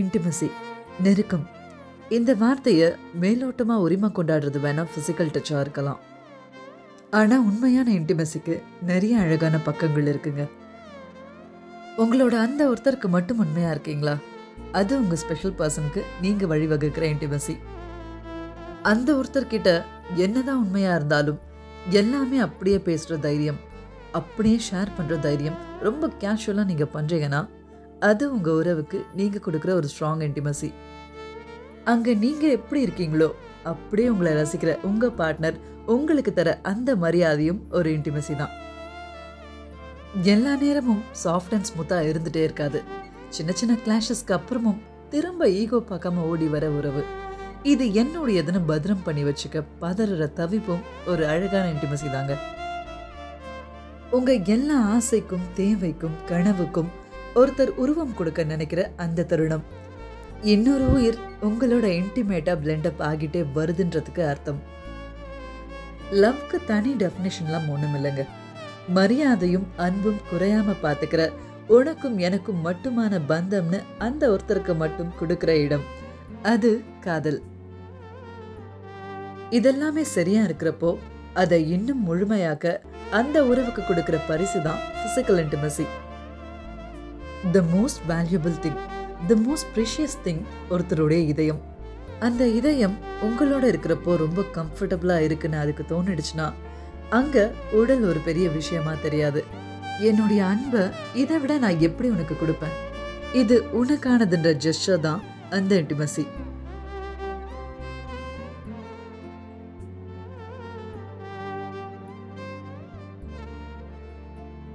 Intimacy நெருக்கம். இந்த வார்த்தையை மேலோட்டமாக உரிமை கொண்டாடுறது வேணால் ஃபிசிக்கல் டச்சாக இருக்கலாம். ஆனால் உண்மையான இன்டிமசிக்கு நிறைய அழகான பக்கங்கள் இருக்குங்க. உங்களோட அந்த ஒருத்தருக்கு மட்டும் உண்மையாக இருக்கீங்களா? அது உங்கள் ஸ்பெஷல் பர்சனுக்கு நீங்கள் வழிவகுக்கிற இன்டிமசி அந்த ஒருத்தர்கிட்ட என்னதான் உண்மையாக இருந்தாலும் எல்லாமே அப்படியே பேசுகிற தைரியம் அப்படியே ஷேர் பண்ணுற தைரியம் ரொம்ப கேஷுவலாக நீங்கள் பண்ணுறீங்கன்னா அது உங்கள் உறவுக்கு நீங்கள் கொடுக்குற ஒரு ஸ்ட்ராங் இன்டிமசி அங்கே நீங்கள் எப்படி இருக்கீங்களோ அப்படியே உங்களை ரசிக்கிற உங்கள் பார்ட்னர் உங்களுக்கு தர அந்த மரியாதையும் ஒரு இன்டிமசி தான். எல்லா நேரமும் சாஃப்ட் அண்ட் ஸ்மூத்தாக இருந்துகிட்டே இருக்காது. சின்ன சின்ன கிளாஷஸ்க்கு அப்புறமும் திரும்ப ஈகோ பார்க்காம ஓடி வர உறவு. இது என்னுடையதுன்னு பத்திரம் பண்ணி வச்சுக்க பதற தவிப்பும் ஒரு அழகான இன்டிமசி தாங்க. உங்க எல்லா ஆசைக்கும் தேவைக்கும் கனவுக்கும் ஒருத்தர் உருவம் கொடுக்க நினைக்கிற அந்த தருணம். இன்னொரு உயிர் உங்களோட இன்டிமேட்டா பிளெண்டப் ஆகிட்டே வருதுன்றதுக்கு அர்த்தம். லவ்க்கு தனி டெஃபினேஷன்லாம் ஒன்றும் இல்லைங்க மரியாதையும் அன்பும் குறையாம பார்த்துக்கிற உனக்கும் எனக்கும் மட்டுமான பந்தம்னு அந்த ஒருத்தருக்கு மட்டும் கொடுக்குற இடம். அது காதல். இதெல்லாமே சரியா இருக்கிறப்போ அதை இன்னும் முழுமையாக்க அந்த உறவுக்கு கொடுக்குற பரிசு தான் physical intimacy the most valuable thing the most precious thing ஒருத்தருடைய இதயம். அந்த இதயம் உங்களோட இருக்கிறப்போ ரொம்ப கம்ஃபர்டபுளாக இருக்குன்னு அதுக்கு தோணிடுச்சுன்னா அங்கே உடல் ஒரு பெரிய விஷயமா தெரியாது. என்னுடைய அன்பை இதை விட நான் எப்படி உனக்கு கொடுப்பேன்? இது உனக்கானதுன்ற ஜெஸ்டர் தான் அந்த இன்டிமசி